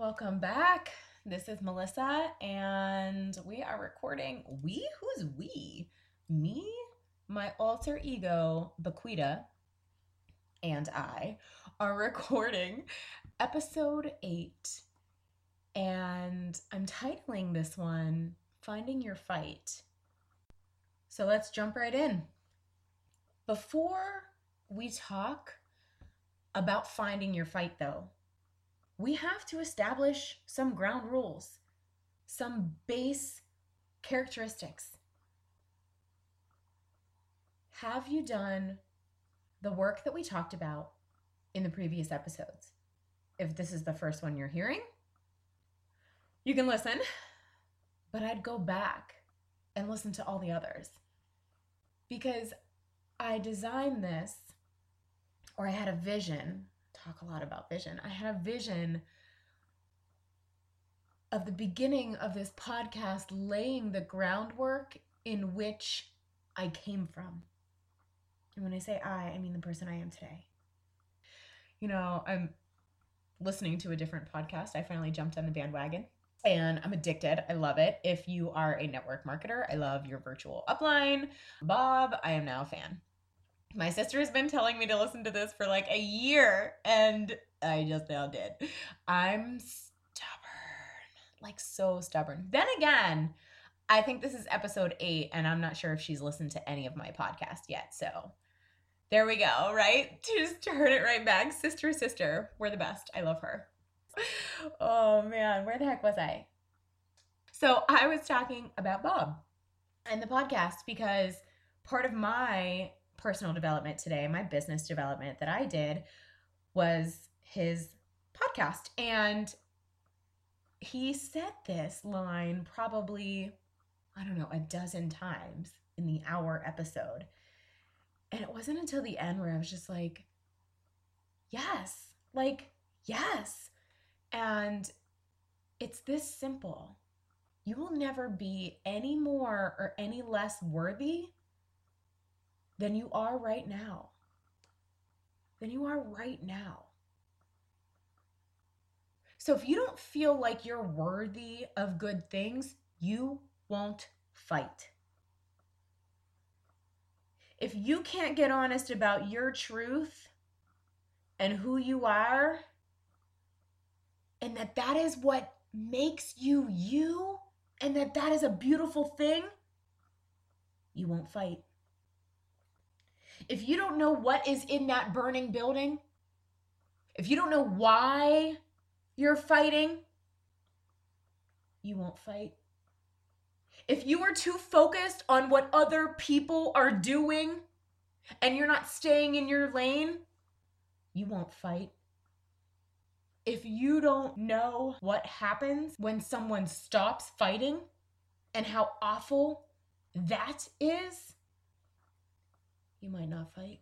Welcome back. This is Melissa, and we are recording. We? Who's we? Me, my alter ego, Bequita, and I are recording episode eight. And I'm titling this one Finding Your Fight. So let's jump right in. Before we talk about finding your fight, though, we have to establish some ground rules, some base characteristics. Have you done the work that we talked about in the previous episodes? If this is the first one you're hearing, you can listen, but I'd go back and listen to all the others because I designed this or I had a vision talk a lot about vision. I had a vision of the beginning of this podcast laying the groundwork in which I came from. And when I say I, I mean the person I am today. You know, I'm listening to a different podcast. I finally jumped on the bandwagon and I'm addicted. I love it. If you are a network marketer, I love your virtual upline. Bob, I am now a fan my sister has been telling me to listen to this for like a year and I just now did. I'm stubborn, like so stubborn. Then again, I think this is episode eight, and I'm not sure if she's listened to any of my podcast yet. So there we go, right? Just turn it right back. Sister, sister, we're the best. I love her. Oh man, where the heck was I? So I was talking about Bob and the podcast because part of my personal development today, my business development that I did was his podcast. And he said this line probably, I don't know, a dozen times in the hour episode. And it wasn't until the end where I was just like, yes, like, yes. And it's this simple. You will never be any more or any less worthy than you are right now. Than you are right now. So if you don't feel like you're worthy of good things, you won't fight. If you can't get honest about your truth and who you are, and that that is what makes you you, and that that is a beautiful thing, you won't fight. If you don't know what is in that burning building, if you don't know why you're fighting, you won't fight. If you are too focused on what other people are doing and you're not staying in your lane, you won't fight. If you don't know what happens when someone stops fighting and how awful that is, you might not fight.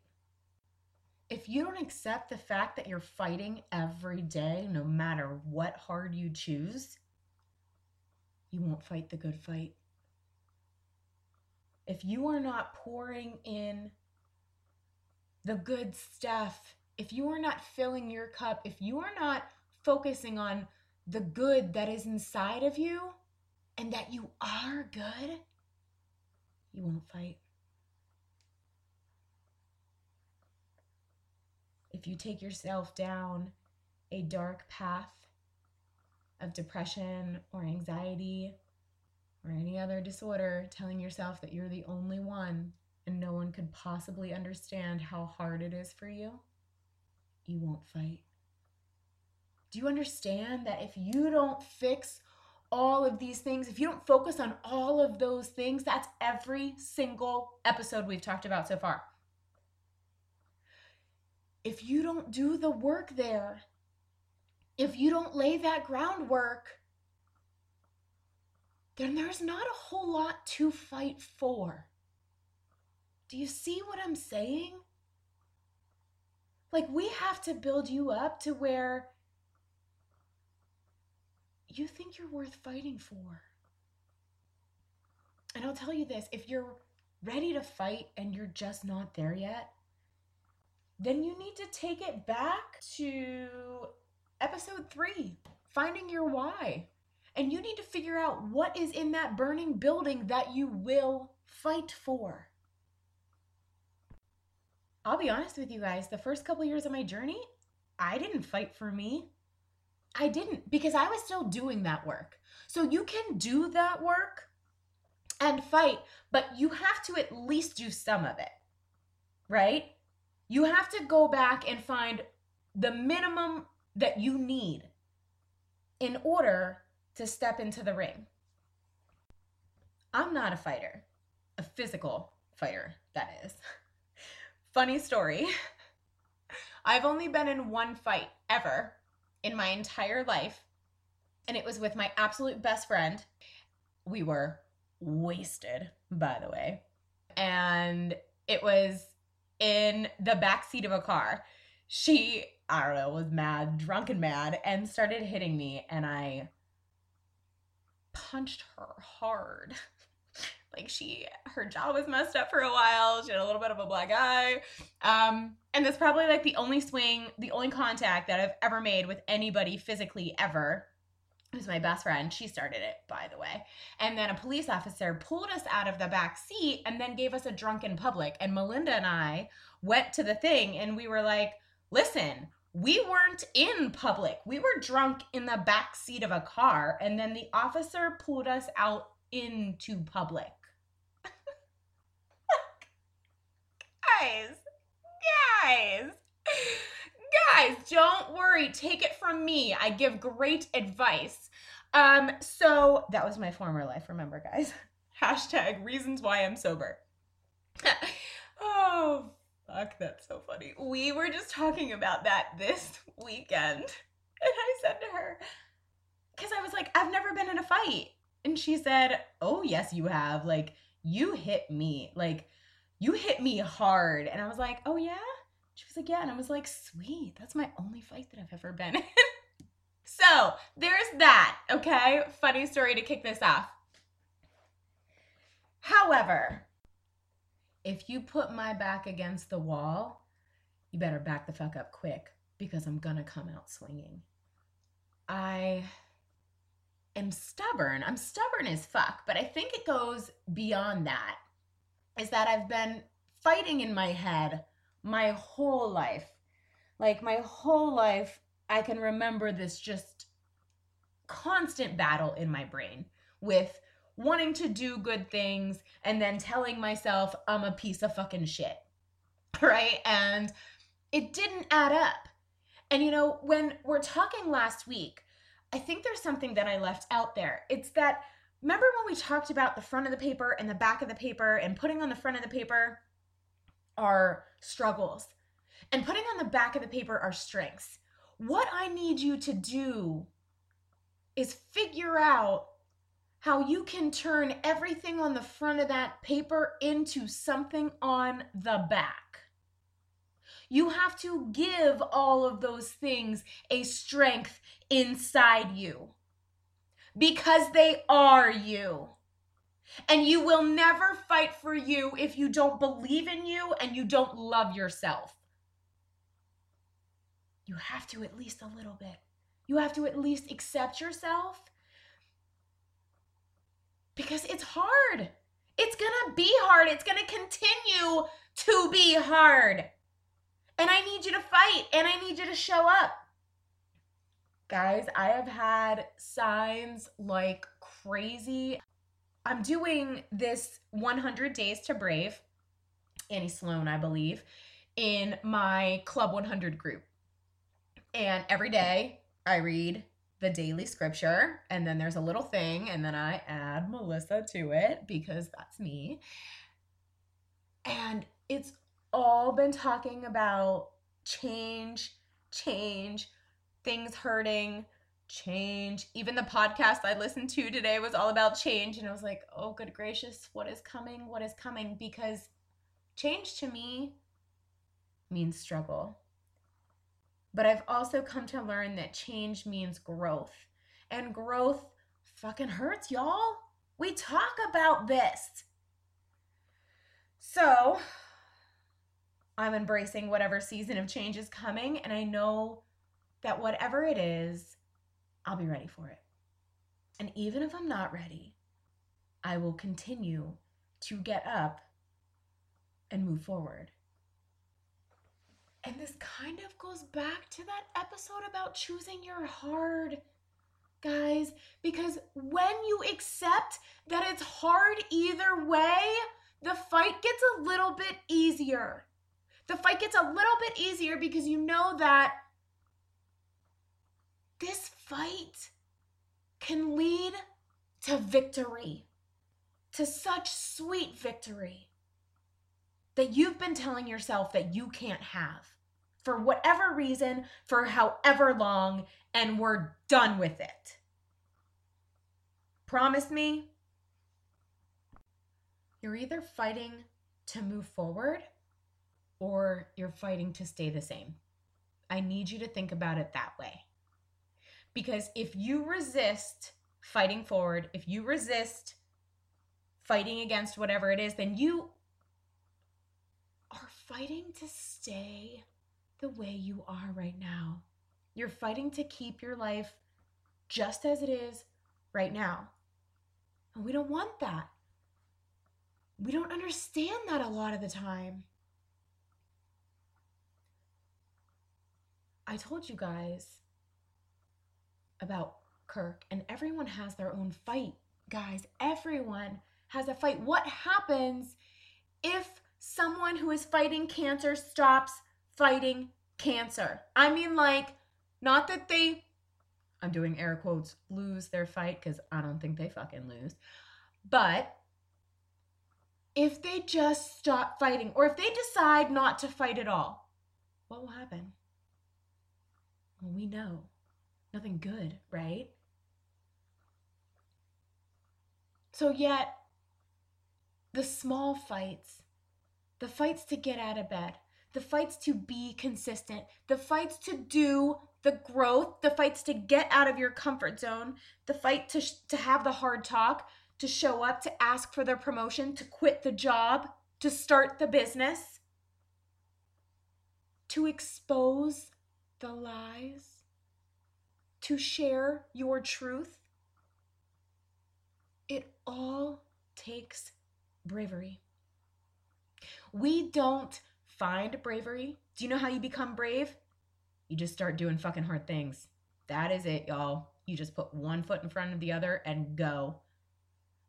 If you don't accept the fact that you're fighting every day, no matter what hard you choose, you won't fight the good fight. If you are not pouring in the good stuff, if you are not filling your cup, if you are not focusing on the good that is inside of you and that you are good, you won't fight. If you take yourself down a dark path of depression or anxiety or any other disorder, telling yourself that you're the only one and no one could possibly understand how hard it is for you, you won't fight. Do you understand that if you don't fix all of these things, if you don't focus on all of those things, that's every single episode we've talked about so far if you don't do the work there, if you don't lay that groundwork, then there's not a whole lot to fight for. Do you see what I'm saying? Like, we have to build you up to where you think you're worth fighting for. And I'll tell you this if you're ready to fight and you're just not there yet, then you need to take it back to episode three finding your why. And you need to figure out what is in that burning building that you will fight for. I'll be honest with you guys, the first couple years of my journey, I didn't fight for me. I didn't because I was still doing that work. So you can do that work and fight, but you have to at least do some of it, right? You have to go back and find the minimum that you need in order to step into the ring. I'm not a fighter, a physical fighter, that is. Funny story. I've only been in one fight ever in my entire life, and it was with my absolute best friend. We were wasted, by the way. And it was in the back seat of a car. She, I don't know, was mad, drunk and mad, and started hitting me, and I punched her hard. like she her jaw was messed up for a while she had a little bit of a black eye um and that's probably like the only swing the only contact that i've ever made with anybody physically ever who's my best friend she started it by the way. And then a police officer pulled us out of the back seat and then gave us a drunk in public. And melinda and i went to the thing and we were like listen we weren't in public. We were drunk in the back seat of a car. And then the officer pulled us out into public. Guys, guys, guys, don't worry. Take it from me. I give great advice. Um, so that was my former life, remember, guys. Hashtag reasons why I'm sober. oh, fuck, that's so funny. We were just talking about that this weekend. And I said to her, because I was like, I've never been in a fight. And she said, Oh, yes, you have. Like, you hit me. Like, you hit me hard. And I was like, oh, yeah? She was like, yeah. And I was like, sweet. That's my only fight that I've ever been in. so there's that. Okay. Funny story to kick this off. However, if you put my back against the wall, you better back the fuck up quick because I'm gonna come out swinging. I am stubborn. I'm stubborn as fuck, but I think it goes beyond that is that I've been fighting in my head my whole life. Like my whole life, I can remember this just constant battle in my brain with wanting to do good things and then telling myself I'm a piece of fucking shit. Right? And it didn't add up. And you know, when we're talking last week, I think there's something that I left out there. It's that remember when we talked about the front of the paper and the back of the paper and putting on the front of the paper our struggles and putting on the back of the paper our strengths? What I need you to do is figure out how you can turn everything on the front of that paper into something on the back. You have to give all of those things a strength inside you because they are you. And you will never fight for you if you don't believe in you and you don't love yourself. You have to at least a little bit. You have to at least accept yourself because it's hard. It's gonna be hard. It's gonna continue to be hard. And I need you to fight and I need you to show up. Guys, I have had signs like crazy. I'm doing this 100 Days to Brave, Annie Sloan, I believe, in my Club 100 group. And every day I read the daily scripture, and then there's a little thing, and then I add Melissa to it because that's me. And it's all been talking about change, change, things hurting, change. Even the podcast I listened to today was all about change. And I was like, oh, good gracious, what is coming? What is coming? Because change to me means struggle. But I've also come to learn that change means growth. And growth fucking hurts, y'all. We talk about this. So I'm embracing whatever season of change is coming. And I know that whatever it is, I'll be ready for it. And even if I'm not ready, I will continue to get up and move forward. And this kind of goes back to that episode about choosing your hard, guys, because when you accept that it's hard either way, the fight gets a little bit easier. The fight gets a little bit easier because you know that this fight can lead to victory, to such sweet victory that you've been telling yourself that you can't have for whatever reason, for however long, and we're done with it. Promise me? You're either fighting to move forward or you're fighting to stay the same. I need you to think about it that way. Because if you resist fighting forward, if you resist fighting against whatever it is, then you are fighting to stay the way you are right now. You're fighting to keep your life just as it is right now. And we don't want that. We don't understand that a lot of the time. I told you guys about Kirk, and everyone has their own fight, guys. Everyone has a fight. What happens if someone who is fighting cancer stops fighting cancer? I mean, like, not that they, I'm doing air quotes, lose their fight, because I don't think they fucking lose, but if they just stop fighting, or if they decide not to fight at all, what will happen? Well, we know nothing good, right? So, yet, the small fights, the fights to get out of bed, the fights to be consistent, the fights to do the growth, the fights to get out of your comfort zone, the fight to, sh- to have the hard talk, to show up, to ask for their promotion, to quit the job, to start the business, to expose the lies, to share your truth. It all takes bravery. We don't find bravery. Do you know how you become brave? You just start doing fucking hard things. That is it, y'all. You just put one foot in front of the other and go.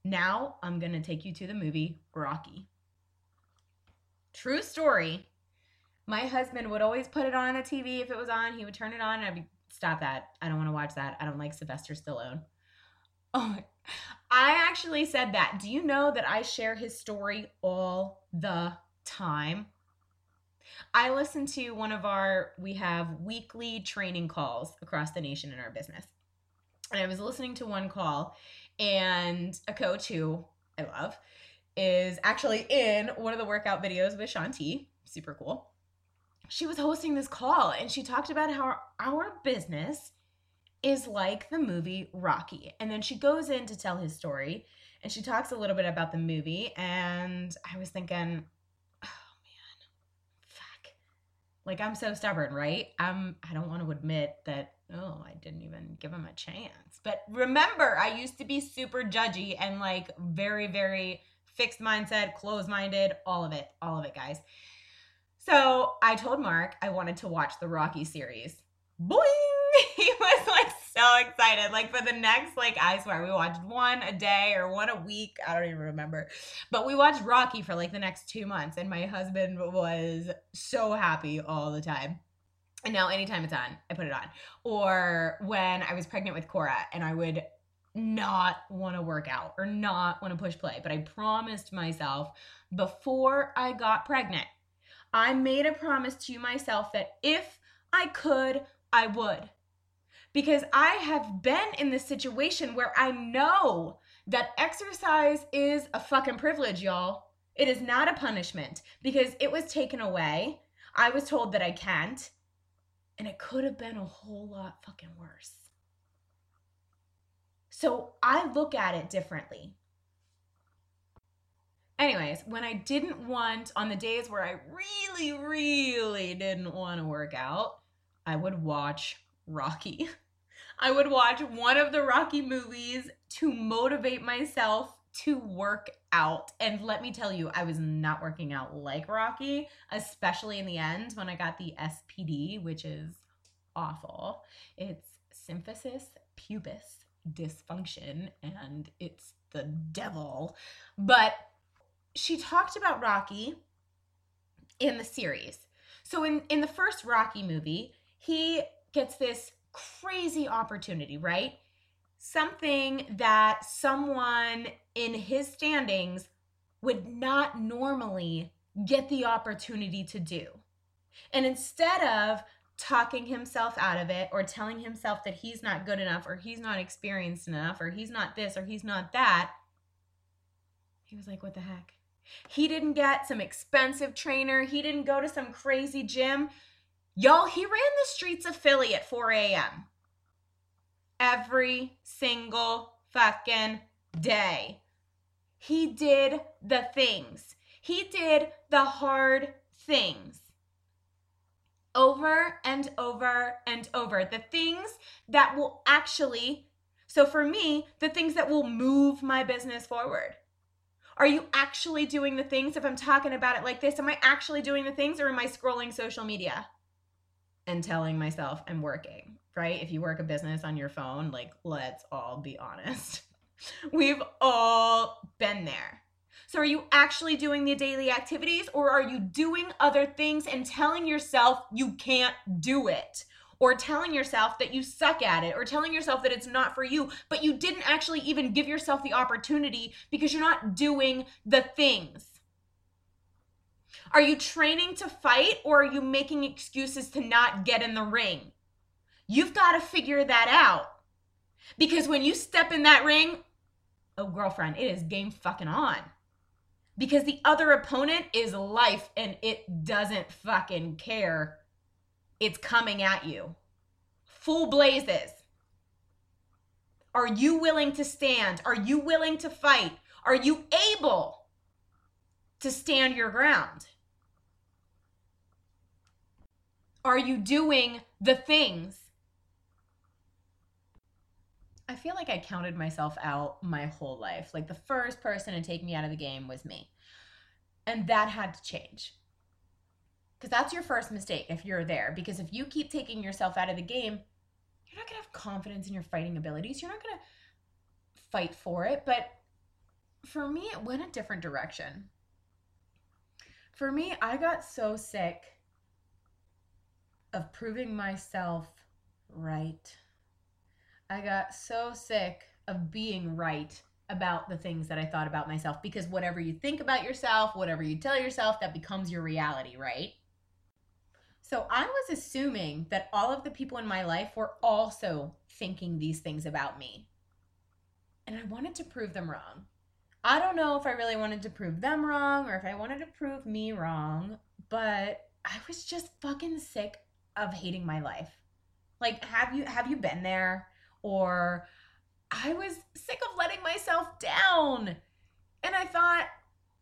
Now I'm going to take you to the movie Rocky. True story. My husband would always put it on the TV if it was on. He would turn it on and I'd be, stop that. I don't want to watch that. I don't like Sylvester Stallone. Oh, I actually said that. Do you know that I share his story all the time? I listen to one of our, we have weekly training calls across the nation in our business. And I was listening to one call, and a coach who I love is actually in one of the workout videos with Shaun T. Super cool she was hosting this call and she talked about how our business is like the movie Rocky. And then she goes in to tell his story and she talks a little bit about the movie. And I was thinking, oh man, fuck. Like I'm so stubborn, right? I'm I don't want to admit that, oh, I didn't even give him a chance. But remember, I used to be super judgy and like very, very fixed mindset, closed minded, all of it, all of it, guys. So I told Mark I wanted to watch the Rocky series. Boing! He was like so excited. Like for the next, like I swear, we watched one a day or one a week. I don't even remember. But we watched Rocky for like the next two months, and my husband was so happy all the time. And now anytime it's on, I put it on. Or when I was pregnant with Cora and I would not want to work out or not want to push play, but I promised myself before I got pregnant I made a promise to myself that if I could, I would. Because I have been in this situation where I know that exercise is a fucking privilege, y'all. It is not a punishment because it was taken away. I was told that I can't. And it could have been a whole lot fucking worse. So I look at it differently. Anyways, when I didn't want, on the days where I really, really didn't want to work out, I would watch Rocky. I would watch one of the Rocky movies to motivate myself to work out. And let me tell you, I was not working out like Rocky, especially in the end when I got the SPD, which is awful. It's symphysis pubis dysfunction and it's the devil. But she talked about Rocky in the series. So in in the first Rocky movie, he gets this crazy opportunity, right? Something that someone in his standings would not normally get the opportunity to do. And instead of talking himself out of it or telling himself that he's not good enough or he's not experienced enough or he's not this or he's not that, he was like, what the heck? He didn't get some expensive trainer. He didn't go to some crazy gym. Y'all, he ran the streets of Philly at 4 a.m. Every single fucking day. He did the things. He did the hard things over and over and over. The things that will actually, so for me, the things that will move my business forward. Are you actually doing the things? If I'm talking about it like this, am I actually doing the things or am I scrolling social media and telling myself I'm working? Right? If you work a business on your phone, like, let's all be honest. We've all been there. So, are you actually doing the daily activities or are you doing other things and telling yourself you can't do it? Or telling yourself that you suck at it, or telling yourself that it's not for you, but you didn't actually even give yourself the opportunity because you're not doing the things. Are you training to fight or are you making excuses to not get in the ring? You've got to figure that out. Because when you step in that ring, oh, girlfriend, it is game fucking on because the other opponent is life and it doesn't fucking care. It's coming at you. Full blazes. Are you willing to stand? Are you willing to fight? Are you able to stand your ground? Are you doing the things I feel like I counted myself out my whole life. Like the first person to take me out of the game was me. And that had to change. Because that's your first mistake if you're there. Because if you keep taking yourself out of the game, you're not going to have confidence in your fighting abilities. You're not going to fight for it. But for me, it went a different direction. For me, I got so sick of proving myself right I got so sick of being right about the things that I thought about myself because whatever you think about yourself, whatever you tell yourself, that becomes your reality, right? So I was assuming that all of the people in my life were also thinking these things about me. And I wanted to prove them wrong. I don't know if I really wanted to prove them wrong or if I wanted to prove me wrong, but I was just fucking sick of hating my life. Like have you have you been there or I was sick of letting myself down. And I thought,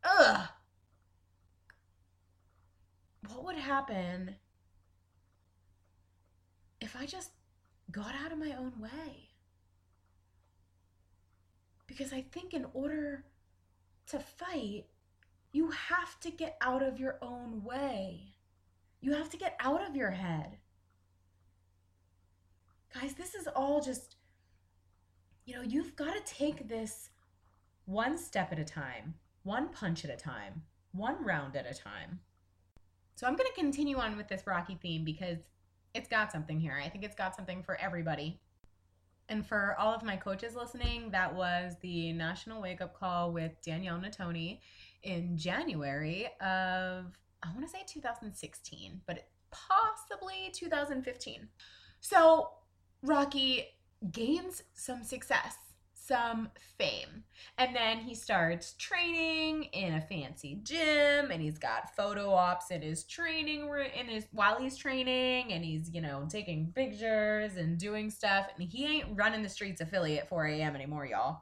ugh, what would happen if I just got out of my own way? Because I think in order to fight, you have to get out of your own way. You have to get out of your head. Guys, this is all just, you know, you've got to take this one step at a time, one punch at a time, one round at a time. So I'm going to continue on with this Rocky theme because it's got something here. I think it's got something for everybody. And for all of my coaches listening, that was the National Wake Up Call with Danielle Natoni in January of, I want to say 2016, but possibly 2015. So Rocky gains some success, some fame. And then he starts training in a fancy gym and he's got photo ops in his training room in his while he's training and he's, you know, taking pictures and doing stuff. And he ain't running the streets at 4 a.m. anymore, y'all.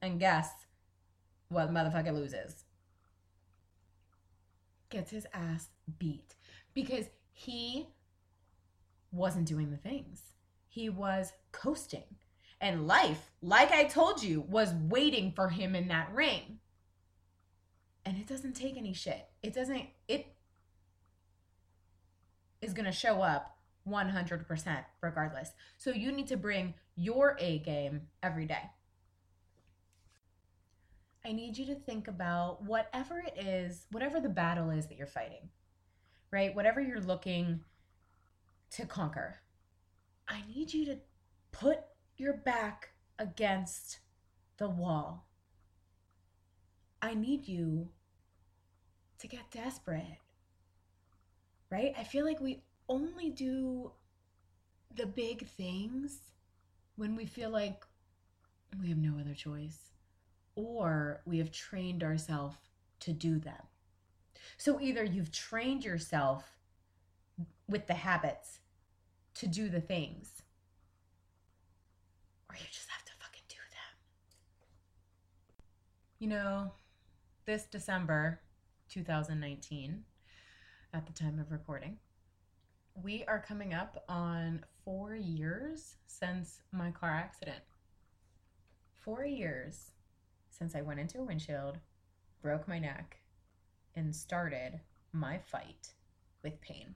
And guess what motherfucker loses? Gets his ass beat because he wasn't doing the things he was coasting. And life, like I told you, was waiting for him in that ring. And it doesn't take any shit. It doesn't, it is going to show up 100% regardless. So you need to bring your A game every day. I need you to think about whatever it is, whatever the battle is that you're fighting, right? Whatever you're looking to conquer. I need you to put your back against the wall. I need you to get desperate, right? I feel like we only do the big things when we feel like we have no other choice or we have trained ourselves to do them. So either you've trained yourself with the habits to do the things, or you just have to fucking do them. You know, this December 2019, at the time of recording, we are coming up on four years since my car accident. Four years since I went into a windshield, broke my neck, and started my fight with pain.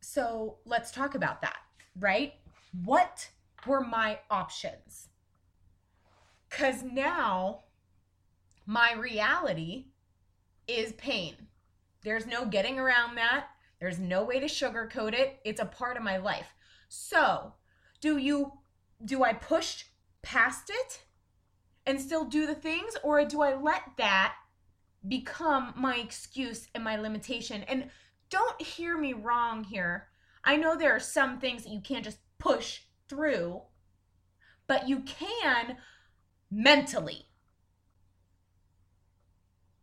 So let's talk about that, right? What were my options? Because now my reality is pain. There's no getting around that. There's no way to sugarcoat it. It's a part of my life. So, do you do I push past it and still do the things or do I let that become my excuse and my limitation? And don't hear me wrong here. I know there are some things that you can't just push through, but you can mentally.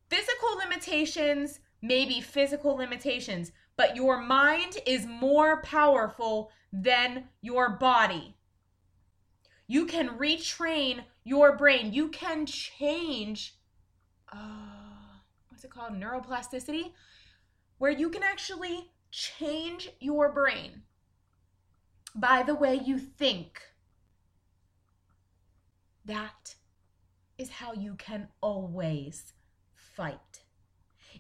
Physical limitations may be physical limitations, but your mind is more powerful than your body. You can retrain your brain. You can change, uh, what's it called? Neuroplasticity, where you can actually change your brain by the way you think. That is how you can always fight.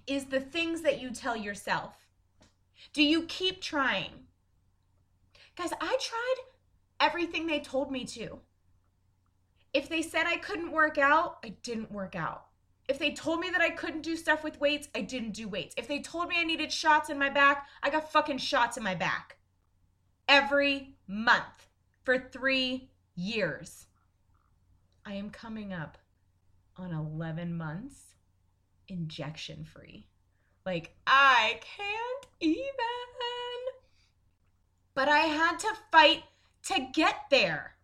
Is the things that you tell yourself. Do you keep trying? Guys, I tried everything they told me to. If they said I couldn't work out, I didn't work out. If they told me that I couldn't do stuff with weights, I didn't do weights. If they told me I needed shots in my back, I got fucking shots in my back. Every month for three years. I am coming up on 11 months injection free. Like, I can't even. But I had to fight to get there.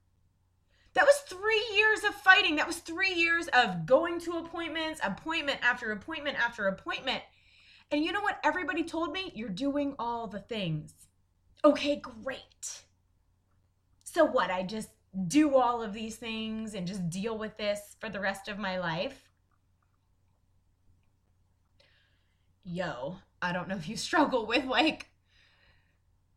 That was three years of fighting. That was three years of going to appointments, appointment after appointment after appointment. And you know what everybody told me? You're doing all the things. Okay, great. So what? I just do all of these things and just deal with this for the rest of my life? Yo, I don't know if you struggle with like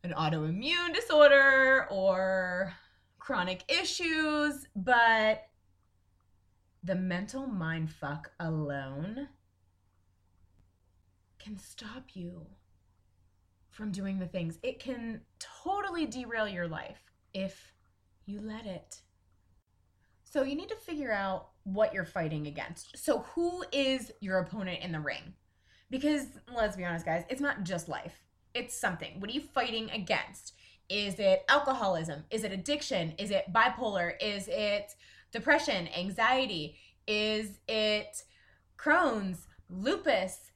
an autoimmune disorder or chronic issues, but the mental mind fuck alone can stop you from doing the things. It can totally derail your life if you let it. So you need to figure out what you're fighting against. So who is your opponent in the ring? Because let's be honest guys, it's not just life it's something. What are you fighting against? Is it alcoholism? Is it addiction? Is it bipolar? Is it depression, anxiety? Is it Crohn's, lupus,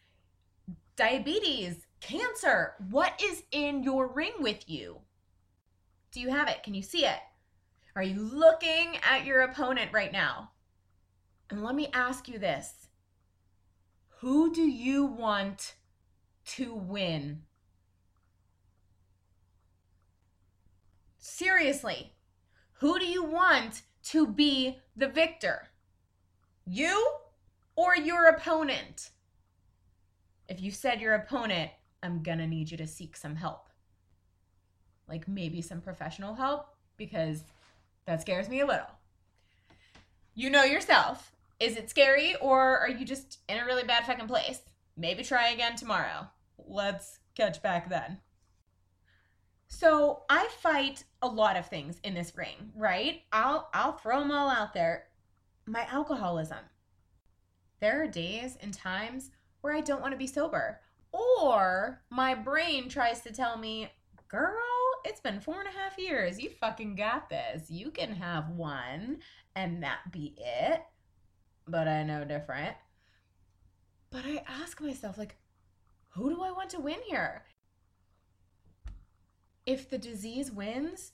diabetes, cancer? What is in your ring with you? Do you have it? Can you see it? Are you looking at your opponent right now? And let me ask you this Who do you want to win? Seriously, who do you want to be the victor? You or your opponent? If you said your opponent, I'm gonna need you to seek some help. like maybe some professional help because that scares me a little. You know yourself. Is it scary or are you just in a really bad fucking place? Maybe try again tomorrow. Let's catch back then. So I fight a lot of things in this ring, right? I'll I'll throw them all out there. My alcoholism. There are days and times where I don't want to be sober. Or my brain tries to tell me, girl, it's been four and a half years. You fucking got this. You can have one and that be it. But I know different. But I ask myself, like, who do I want to win here? If the disease wins,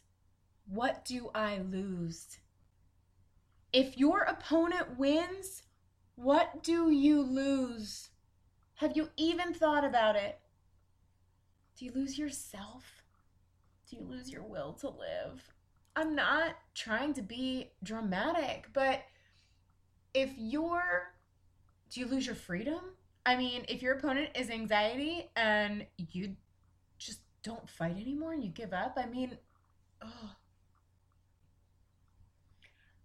what do I lose? If your opponent wins, what do you lose? Have you even thought about it? Do you lose yourself? Do you lose your will to live? I'm not trying to be dramatic, but if you're, do you lose your freedom? I mean, if your opponent is anxiety and you just don't fight anymore and you give up, I mean, oh.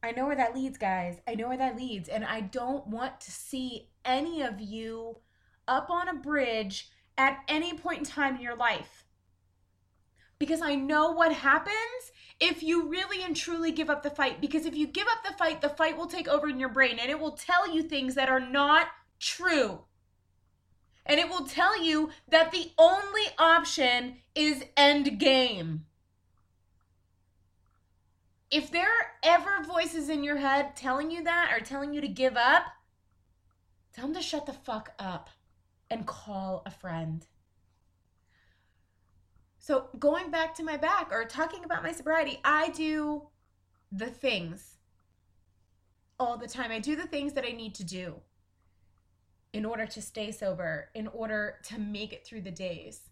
I know where that leads, guys. I know where that leads. And I don't want to see any of you up on a bridge at any point in time in your life. Because I know what happens if you really and truly give up the fight. Because if you give up the fight, the fight will take over in your brain and it will tell you things that are not true. And it will tell you that the only option is end game. If there are ever voices in your head telling you that or telling you to give up, tell them to shut the fuck up and call a friend. So, going back to my back or talking about my sobriety, I do the things all the time. I do the things that I need to do in order to stay sober, in order to make it through the days.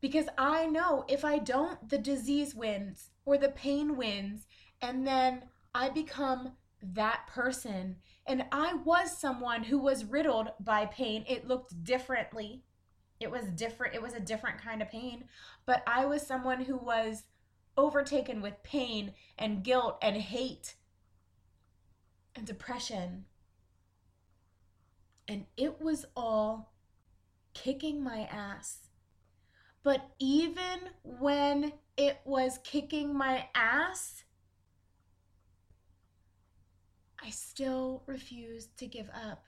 Because I know if I don't, the disease wins or the pain wins, and then I become that person. And I was someone who was riddled by pain. It looked differently. It was different. It was a different kind of pain. But I was someone who was overtaken with pain and guilt and hate and depression and it was all kicking my ass. But even when it was kicking my ass, I still refuse to give up.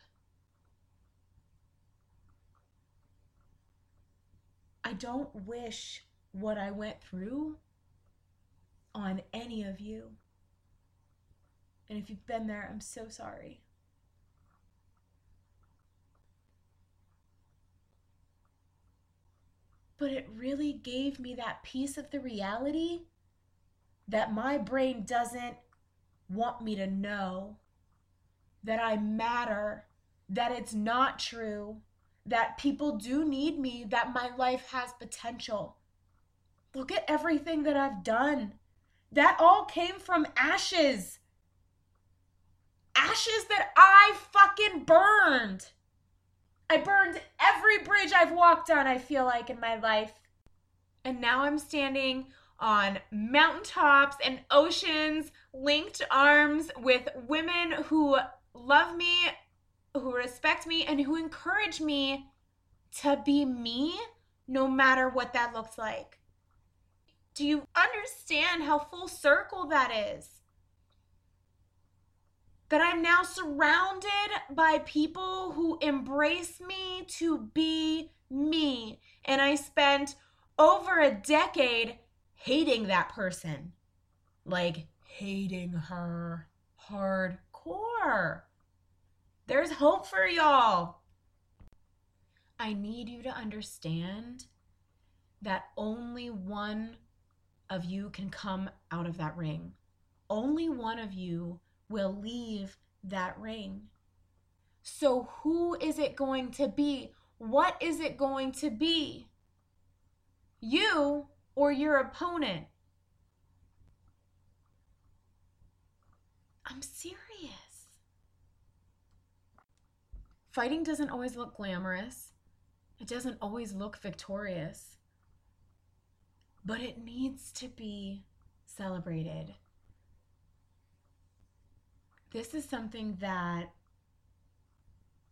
I don't wish what I went through on any of you. And if you've been there, I'm so sorry. but it really gave me that piece of the reality that my brain doesn't want me to know that I matter, that it's not true, that people do need me, that my life has potential. Look at everything that I've done. That all came from ashes. Ashes that I fucking burned. I burned every bridge I've walked on, I feel like, in my life. And now I'm standing on mountaintops and oceans, linked arms with women who love me, who respect me, and who encourage me to be me no matter what that looks like. Do you understand how full circle that is? that I'm now surrounded by people who embrace me to be me. And I spent over a decade hating that person. Like hating her hardcore. There's hope for y'all. I need you to understand that only one of you can come out of that ring. Only one of you will leave that ring. So, who is it going to be? What is it going to be? You or your opponent? I'm serious. Fighting doesn't always look glamorous, it doesn't always look victorious. but it needs to be celebrated. This is something that,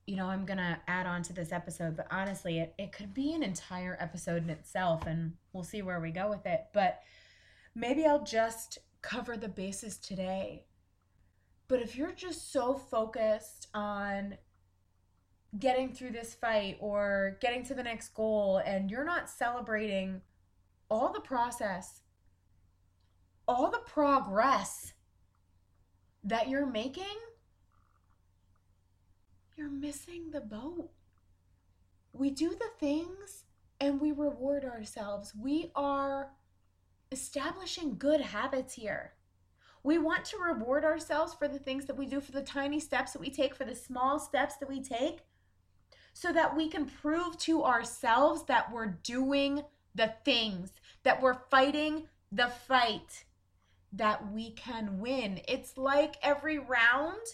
you know, I'm going to add on to this episode, but honestly, it, it could be an entire episode in itself, and we'll see where we go with it. But maybe I'll just cover the basis today. But if you're just so focused on getting through this fight or getting to the next goal and you're not celebrating all the process, all the progress that you're making, you're missing the boat. We do the things and we reward ourselves. We are establishing good habits here. We want to reward ourselves for the things that we do, for the tiny steps that we take, for the small steps that we take, so that we can prove to ourselves that we're doing the things, that we're fighting the fight, that we can win. It's like every round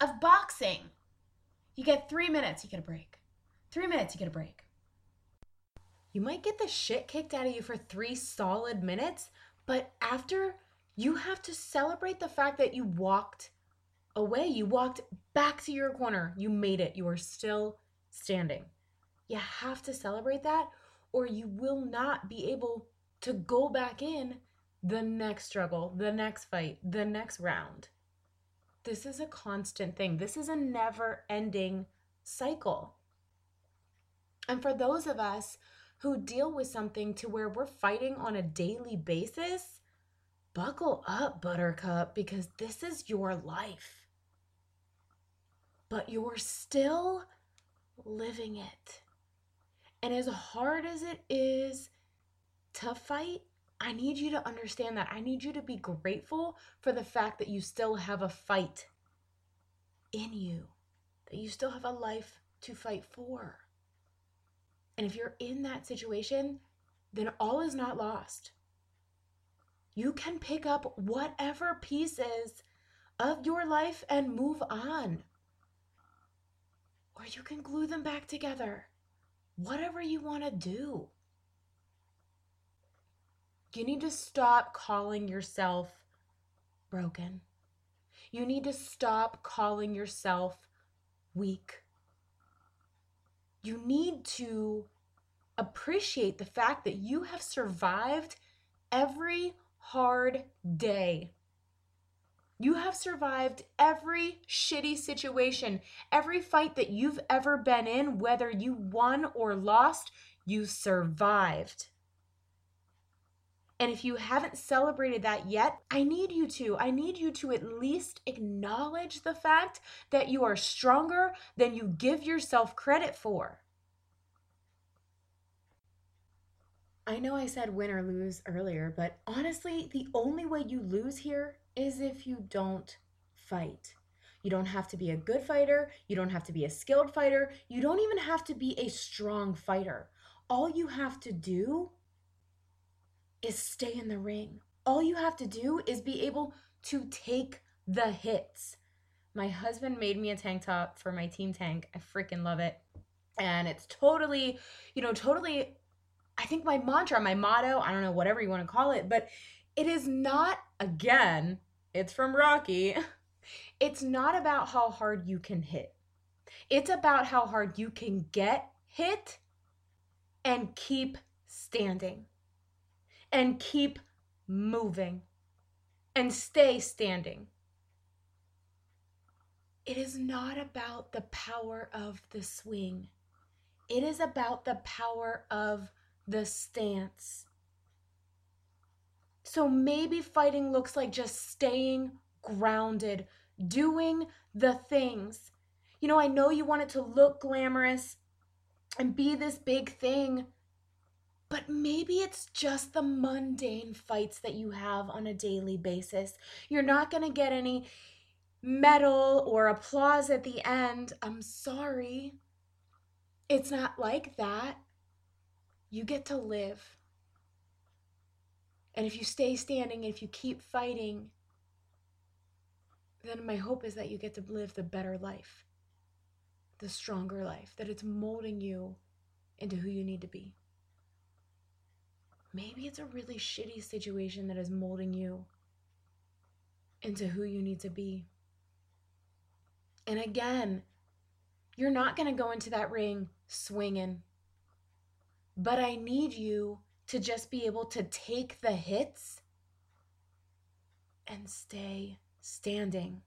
of boxing. You get three minutes, you get a break. Three minutes, you get a break. You might get the shit kicked out of you for three solid minutes, but after you have to celebrate the fact that you walked away. You walked back to your corner. You made it. You are still standing. You have to celebrate that, or you will not be able to go back in the next struggle, the next fight, the next round. This is a constant thing. This is a never ending cycle. And for those of us who deal with something to where we're fighting on a daily basis, buckle up, Buttercup, because this is your life but you're still living it. And as hard as it is to fight, I need you to understand that. I need you to be grateful for the fact that you still have a fight in you, that you still have a life to fight for. And if you're in that situation, then all is not lost. You can pick up whatever pieces of your life and move on or you can glue them back together. Whatever you want to do. You need to stop calling yourself broken. You need to stop calling yourself weak. You need to appreciate the fact that you have survived every hard day you have survived every shitty situation, every fight that you've ever been in, whether you won or lost, you survived. And if you haven't celebrated that yet, I need you to. I need you to at least acknowledge the fact that you are stronger than you give yourself credit for. I know I said win or lose earlier, but honestly, the only way you lose here is if you don't fight. You don't have to be a good fighter. You don't have to be a skilled fighter. You don't even have to be a strong fighter. All you have to do is stay in the ring. All you have to do is be able to take the hits. My husband made me a tank top for my team tank. I freaking love it. And it's totally, you know, totally, I think my mantra, my motto, I don't know, whatever you want to call it, but it is not, again, it's from Rocky. It's not about how hard you can hit, it's about how hard you can get hit and keep standing and keep moving and stay standing. It is not about the power of the swing. It is about the power of the stance. So maybe fighting looks like just staying grounded, doing the things. You know, I know you want it to look glamorous and be this big thing, but maybe it's just the mundane fights that you have on a daily basis. You're not going to get any medal or applause at the end. I'm sorry. It's not like that. You get to live. And if you stay standing, if you keep fighting, then my hope is that you get to live the better life, the stronger life, that it's molding you into who you need to be. maybe it's a really shitty situation that is molding you into who you need to be. And again, you're not going to go into that ring swinging. But I need you to just be able to take the hits and stay standing.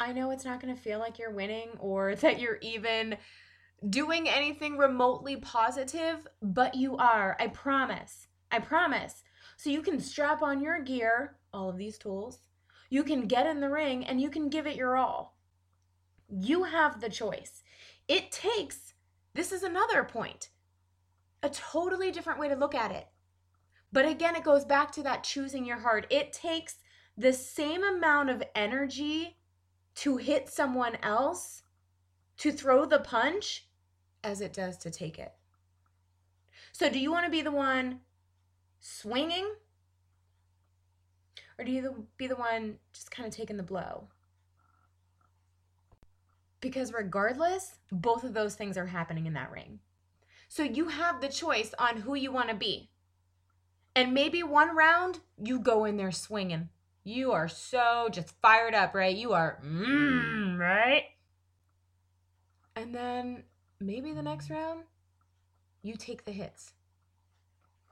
I know it's not going to feel like you're winning or that you're even doing anything remotely positive, but you are. I promise. I promise. So you can strap on your gear, all of these tools, you can get in the ring and you can give it your all. You have the choice. It takes, this is another point, a totally different way to look at it. But again, it goes back to that choosing your heart. It takes the same amount of energy to hit someone else, to throw the punch, as it does to take it. So, do you want to be the one swinging? Or do you be the one just kind of taking the blow? Because regardless, both of those things are happening in that ring. So you have the choice on who you want to be. And maybe one round, you go in there swinging. You are so just fired up, right? You are, mm, right? And then maybe the next round, you take the hits.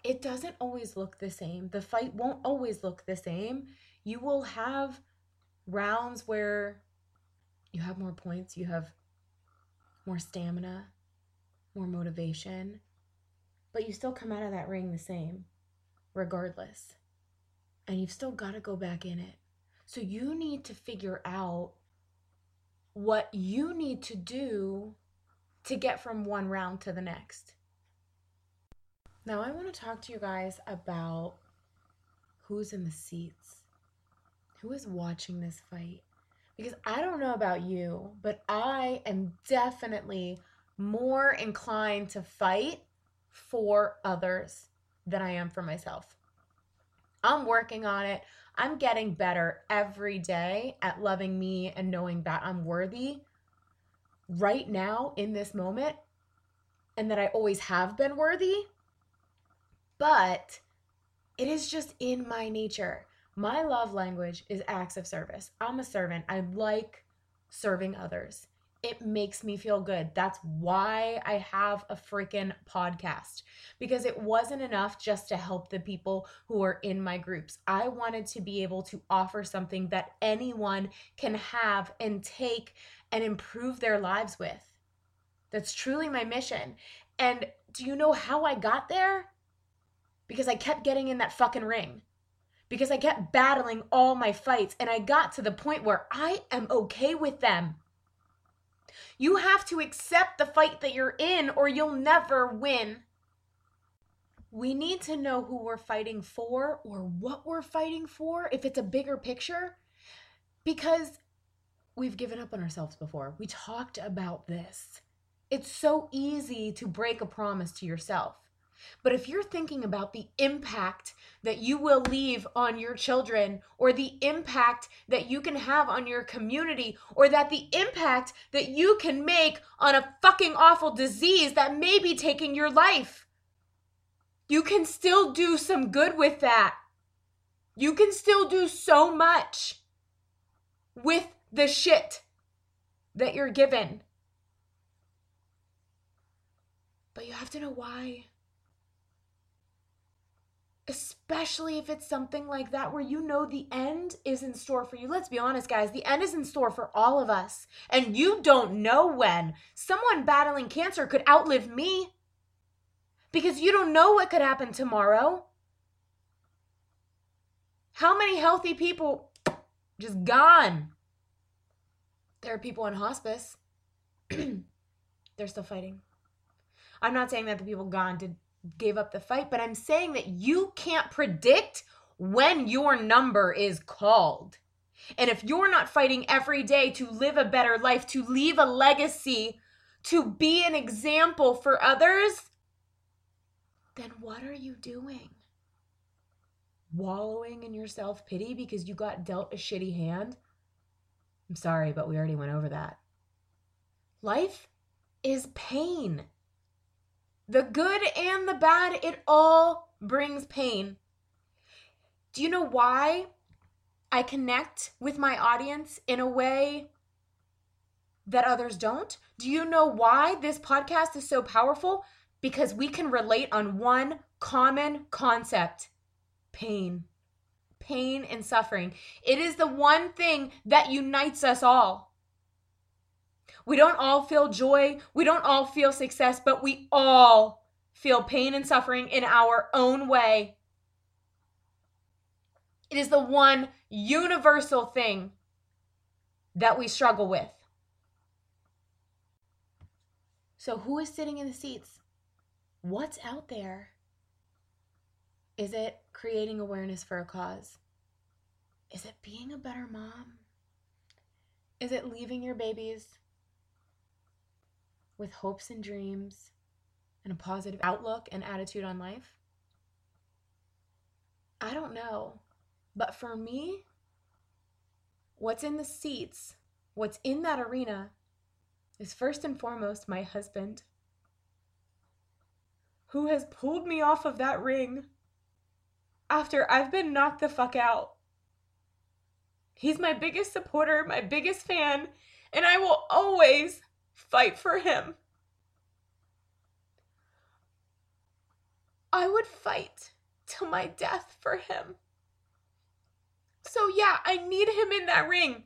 It doesn't always look the same. The fight won't always look the same. You will have rounds where you have more points, you have more stamina, more motivation, but you still come out of that ring the same, regardless. And you've still got to go back in it. So you need to figure out what you need to do to get from one round to the next. Now, I want to talk to you guys about who's in the seats, who is watching this fight. Because I don't know about you, but I am definitely more inclined to fight for others than I am for myself. I'm working on it. I'm getting better every day at loving me and knowing that I'm worthy right now in this moment and that I always have been worthy. But it is just in my nature. My love language is acts of service. I'm a servant. I like serving others. It makes me feel good. That's why I have a freaking podcast because it wasn't enough just to help the people who are in my groups. I wanted to be able to offer something that anyone can have and take and improve their lives with. That's truly my mission. And do you know how I got there? Because I kept getting in that fucking ring. Because I kept battling all my fights and I got to the point where I am okay with them. You have to accept the fight that you're in or you'll never win. We need to know who we're fighting for or what we're fighting for if it's a bigger picture because we've given up on ourselves before. We talked about this. It's so easy to break a promise to yourself. But if you're thinking about the impact that you will leave on your children, or the impact that you can have on your community, or that the impact that you can make on a fucking awful disease that may be taking your life, you can still do some good with that. You can still do so much with the shit that you're given. But you have to know why. Especially if it's something like that where you know the end is in store for you. Let's be honest, guys, the end is in store for all of us. And you don't know when. Someone battling cancer could outlive me because you don't know what could happen tomorrow. How many healthy people just gone? There are people in hospice. They're still fighting. I'm not saying that the people gone did gave up the fight, but I'm saying that you can't predict when your number is called. And if you're not fighting every day to live a better life, to leave a legacy, to be an example for others, then what are you doing? Wallowing in your self pity because you got dealt a shitty hand? I'm sorry, but we already went over that. Life is pain. The good and the bad, it all brings pain. Do you know why I connect with my audience in a way that others don't? Do you know why this podcast is so powerful? Because we can relate on one common concept pain. Pain and suffering. It is the one thing that unites us all. We don't all feel joy, we don't all feel success, but we all feel pain and suffering in our own way. It is the one universal thing that we struggle with. So, who is sitting in the seats? What's out there? Is it creating awareness for a cause? Is it being a better mom? Is it leaving your babies with hopes and dreams and a positive outlook and attitude on life? I don't know. But for me, what's in the seats, what's in that arena, is first and foremost my husband, who has pulled me off of that ring after I've been knocked the fuck out. He's my biggest supporter, my biggest fan, and I will always fight for him. I would fight till my death for him. So, yeah, I need him in that ring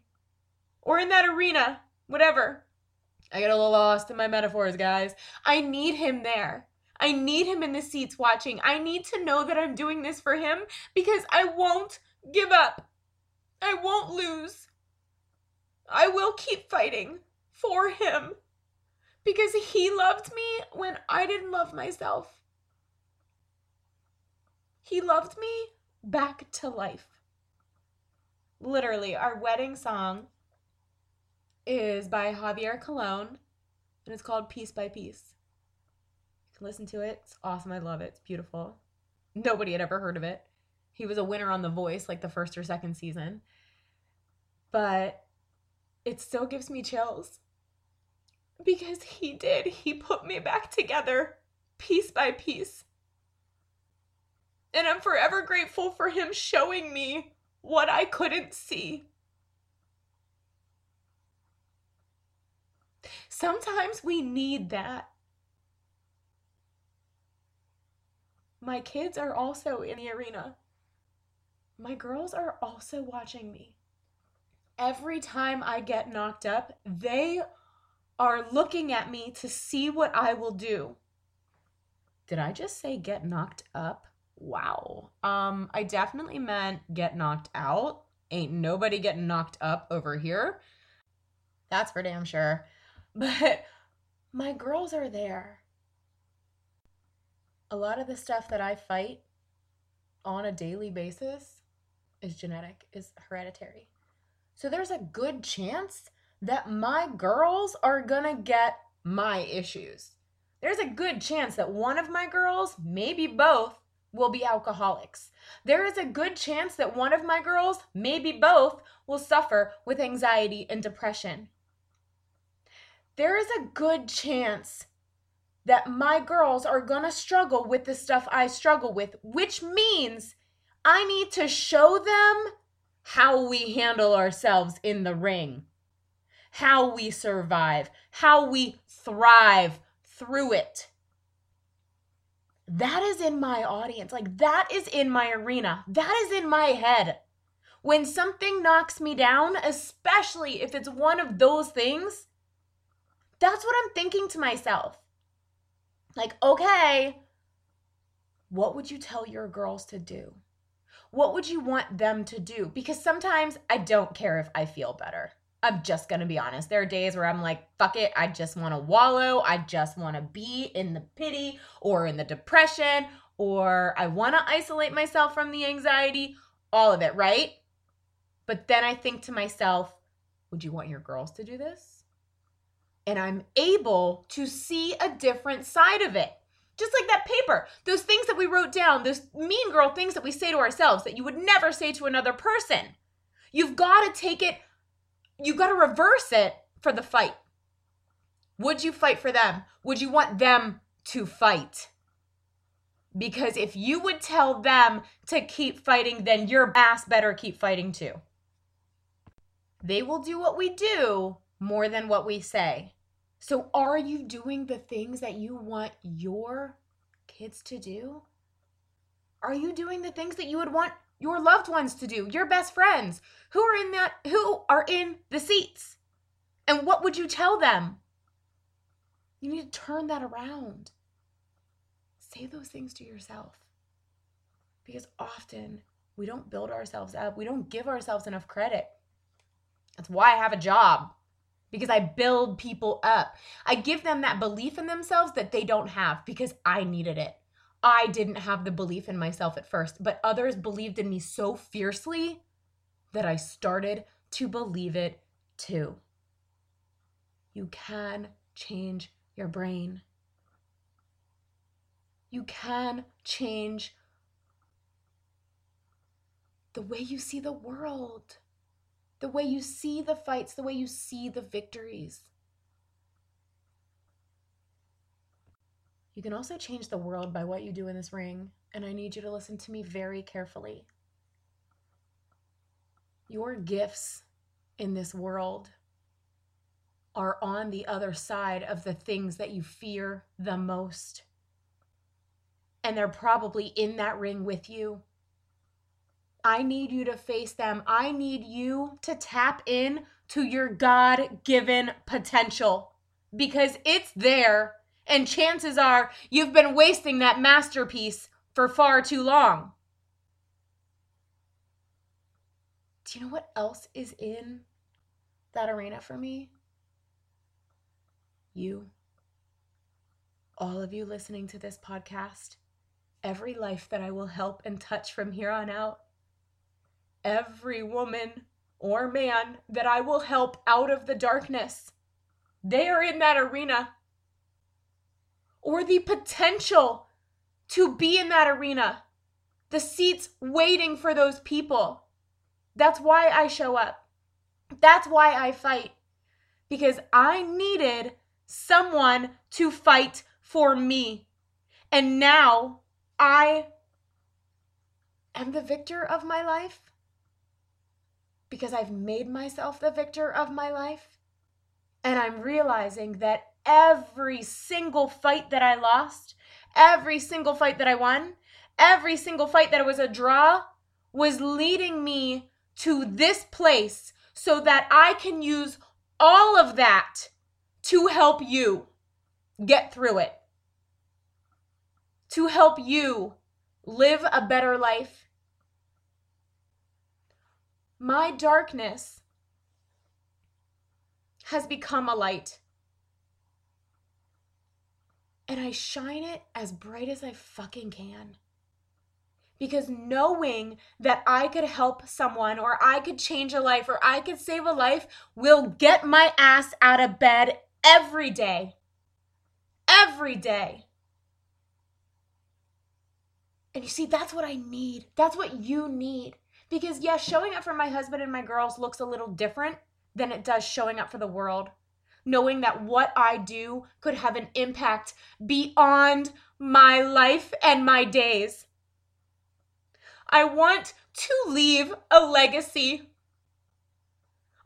or in that arena, whatever. I get a little lost in my metaphors, guys. I need him there. I need him in the seats watching. I need to know that I'm doing this for him because I won't give up. I won't lose. I will keep fighting for him because he loved me when I didn't love myself. He loved me back to life. Literally, our wedding song is by Javier Colon and it's called Piece by Piece You can listen to it. It's awesome. I love it. It's beautiful. Nobody had ever heard of it. He was a winner on The Voice, like the first or second season. But it still gives me chills because he did. He put me back together piece by piece. And I'm forever grateful for him showing me what I couldn't see. Sometimes we need that. My kids are also in the arena. My girls are also watching me. Every time I get knocked up, they are looking at me to see what I will do. Did I just say get knocked up? Wow. Um I definitely meant get knocked out. Ain't nobody getting knocked up over here. That's for damn sure. But my girls are there a lot of the stuff that I fight on a daily basis is genetic, is hereditary. So there's a good chance that my girls are gonna get my issues. There's a good chance that one of my girls, maybe both, will be alcoholics. There is a good chance that one of my girls, maybe both, will suffer with anxiety and depression. There is a good chance that my girls are to struggle with the stuff I struggle with, which means I need to show them how we handle ourselves in the ring, how we survive, how we thrive through it. That is in my audience. Like, that is in my arena. That is in my head. When something knocks me down, especially if it's one of those things, that's what I'm thinking to myself. Like, okay, what would you tell your girls to do? What would you want them to do? Because sometimes I don't care if I feel better. I'm just gonna be honest. There are days where I'm like, fuck it, I just wanna wallow. I just wanna be in the pity or in the depression, or I wanna isolate myself from the anxiety, all of it, right? But then I think to myself, would you want your girls to do this? and I'm able to see a different side of it. Just like that paper, those things that we wrote down, those mean girl things that we say to ourselves that you would never say to another person. You've got to take it, you've got to reverse it for the fight. Would you fight for them? Would you want them to fight. Because if you would tell them to keep fighting, then your ass better keep fighting too. They will do what we do more than what we say. So, are you doing the things that you want your kids to do? Are you doing the things that you would want your loved ones to do, your best friends who are in that who are in the seats? And what would you tell them? You need to turn that around. Say those things to yourself. Because often we don't build ourselves up. We don't give ourselves enough credit. That's why I have a job because I build people up. I give them that belief in themselves that they don't have because I needed it. I didn't have the belief in myself at first, but others believed in me so fiercely that I started to believe it too. You can change your brain. You can change the way you see the world the way you see the fights, the way you see the victories. You can also change the world by what you do in this ring, and I need you to listen to me very carefully. Your gifts in this world are on the other side of the things that you fear the most. And they're probably in that ring with you I need you to face them. I need you to tap in to your God given potential because it's there. And chances are you've been wasting that masterpiece for far too long. Do you know what else is in that arena for me? You. All of you listening to this podcast, every life that I will help and touch from here on out every woman or man that I will help out of the darkness. They are in that arena. Or the potential to be in that arena. The seats waiting for those people. That's why I show up. That's why I fight. Because I needed someone to fight for me. And now I am the victor of my life because I've made myself the victor of my life. And I'm realizing that every single fight that I lost, every single fight that I won, every single fight that was a draw was leading me to this place so that I can use all of that to help you get through it, to help you live a better life, my darkness has become a light. And I shine it as bright as I fucking can. Because knowing that I could help someone or I could change a life or I could save a life will get my ass out of bed every day. Every day. And you see, that's what I need. That's what you need. Because, yes, yeah, showing up for my husband and my girls looks a little different than it does showing up for the world. Knowing that what I do could have an impact beyond my life and my days. I want to leave a legacy.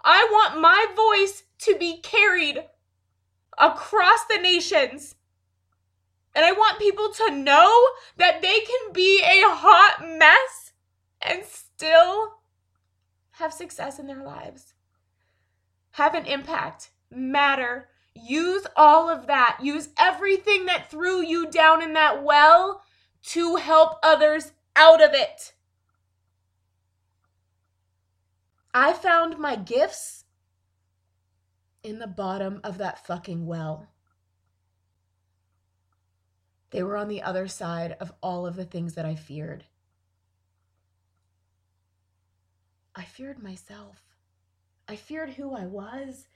I want my voice to be carried across the nations. And I want people to know that they can be a hot mess and still have success in their lives, have an impact, matter. Use all of that. Use everything that threw you down in that well to help others out of it. I found my gifts in the bottom of that fucking well. They were on the other side of all of the things that I feared. I feared myself. I feared who I was.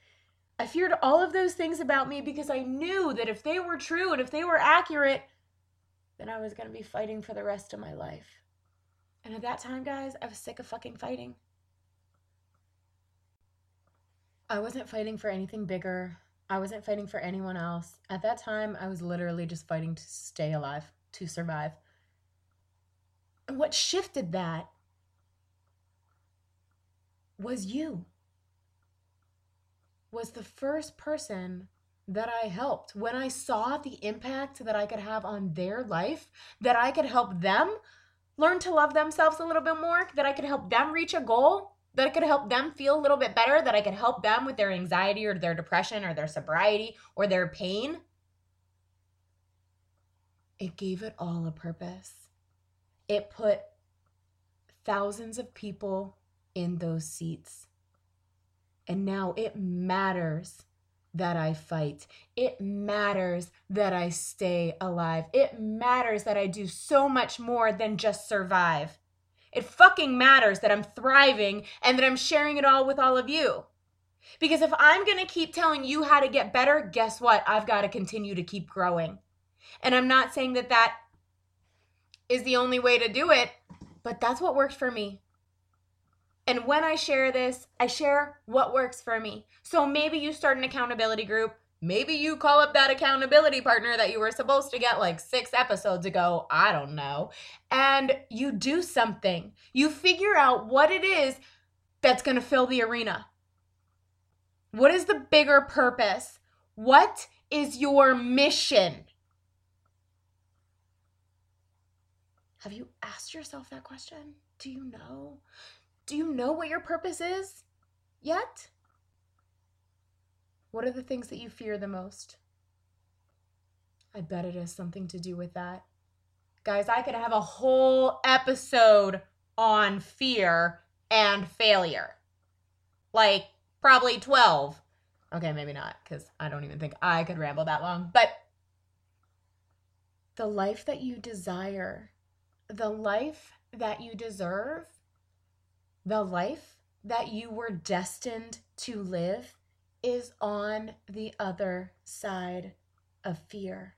I feared all of those things about me because I knew that if they were true and if they were accurate, then I was going to be fighting for the rest of my life. And at that time, guys, I was sick of fucking fighting. I wasn't fighting for anything bigger I wasn't fighting for anyone else. At that time, I was literally just fighting to stay alive, to survive. And what shifted that was you. Was the first person that I helped. When I saw the impact that I could have on their life, that I could help them learn to love themselves a little bit more, that I could help them reach a goal, that I could help them feel a little bit better, that I could help them with their anxiety or their depression or their sobriety or their pain. It gave it all a purpose. It put thousands of people in those seats. And now it matters that I fight. It matters that I stay alive. It matters that I do so much more than just survive. It fucking matters that I'm thriving and that I'm sharing it all with all of you. Because if I'm to keep telling you how to get better, guess what? I've got to continue to keep growing. And I'm not saying that that is the only way to do it, but that's what worked for me. And when I share this, I share what works for me. So maybe you start an accountability group. Maybe you call up that accountability partner that you were supposed to get like six episodes ago. I don't know. And you do something. You figure out what it is that's going to fill the arena. What is the bigger purpose? What is your mission? Have you asked yourself that question? Do you know? Do you know what your purpose is yet? What are the things that you fear the most? I bet it has something to do with that. Guys, I could have a whole episode on fear and failure. Like, probably 12. Okay, maybe not, because I don't even think I could ramble that long. But the life that you desire, the life that you deserve, the life that you were destined to live is on the other side of fear.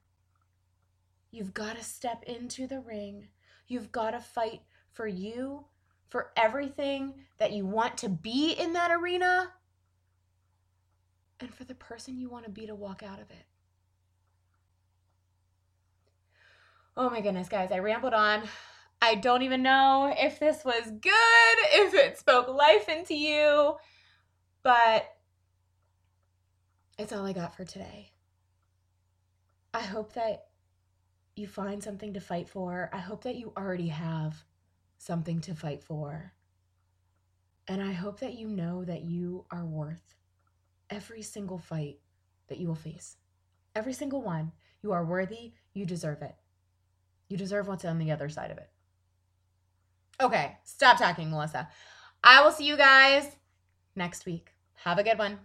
You've got to step into the ring. You've got to fight for you, for everything that you want to be in that arena, and for the person you want to be to walk out of it. Oh my goodness, guys, I rambled on. I don't even know if this was good, if it spoke life into you, but it's all I got for today. I hope that you find something to fight for. I hope that you already have something to fight for. And I hope that you know that you are worth every single fight that you will face. Every single one. You are worthy. You deserve it. You deserve what's on the other side of it. Okay, stop talking, Melissa. I will see you guys next week. Have a good one.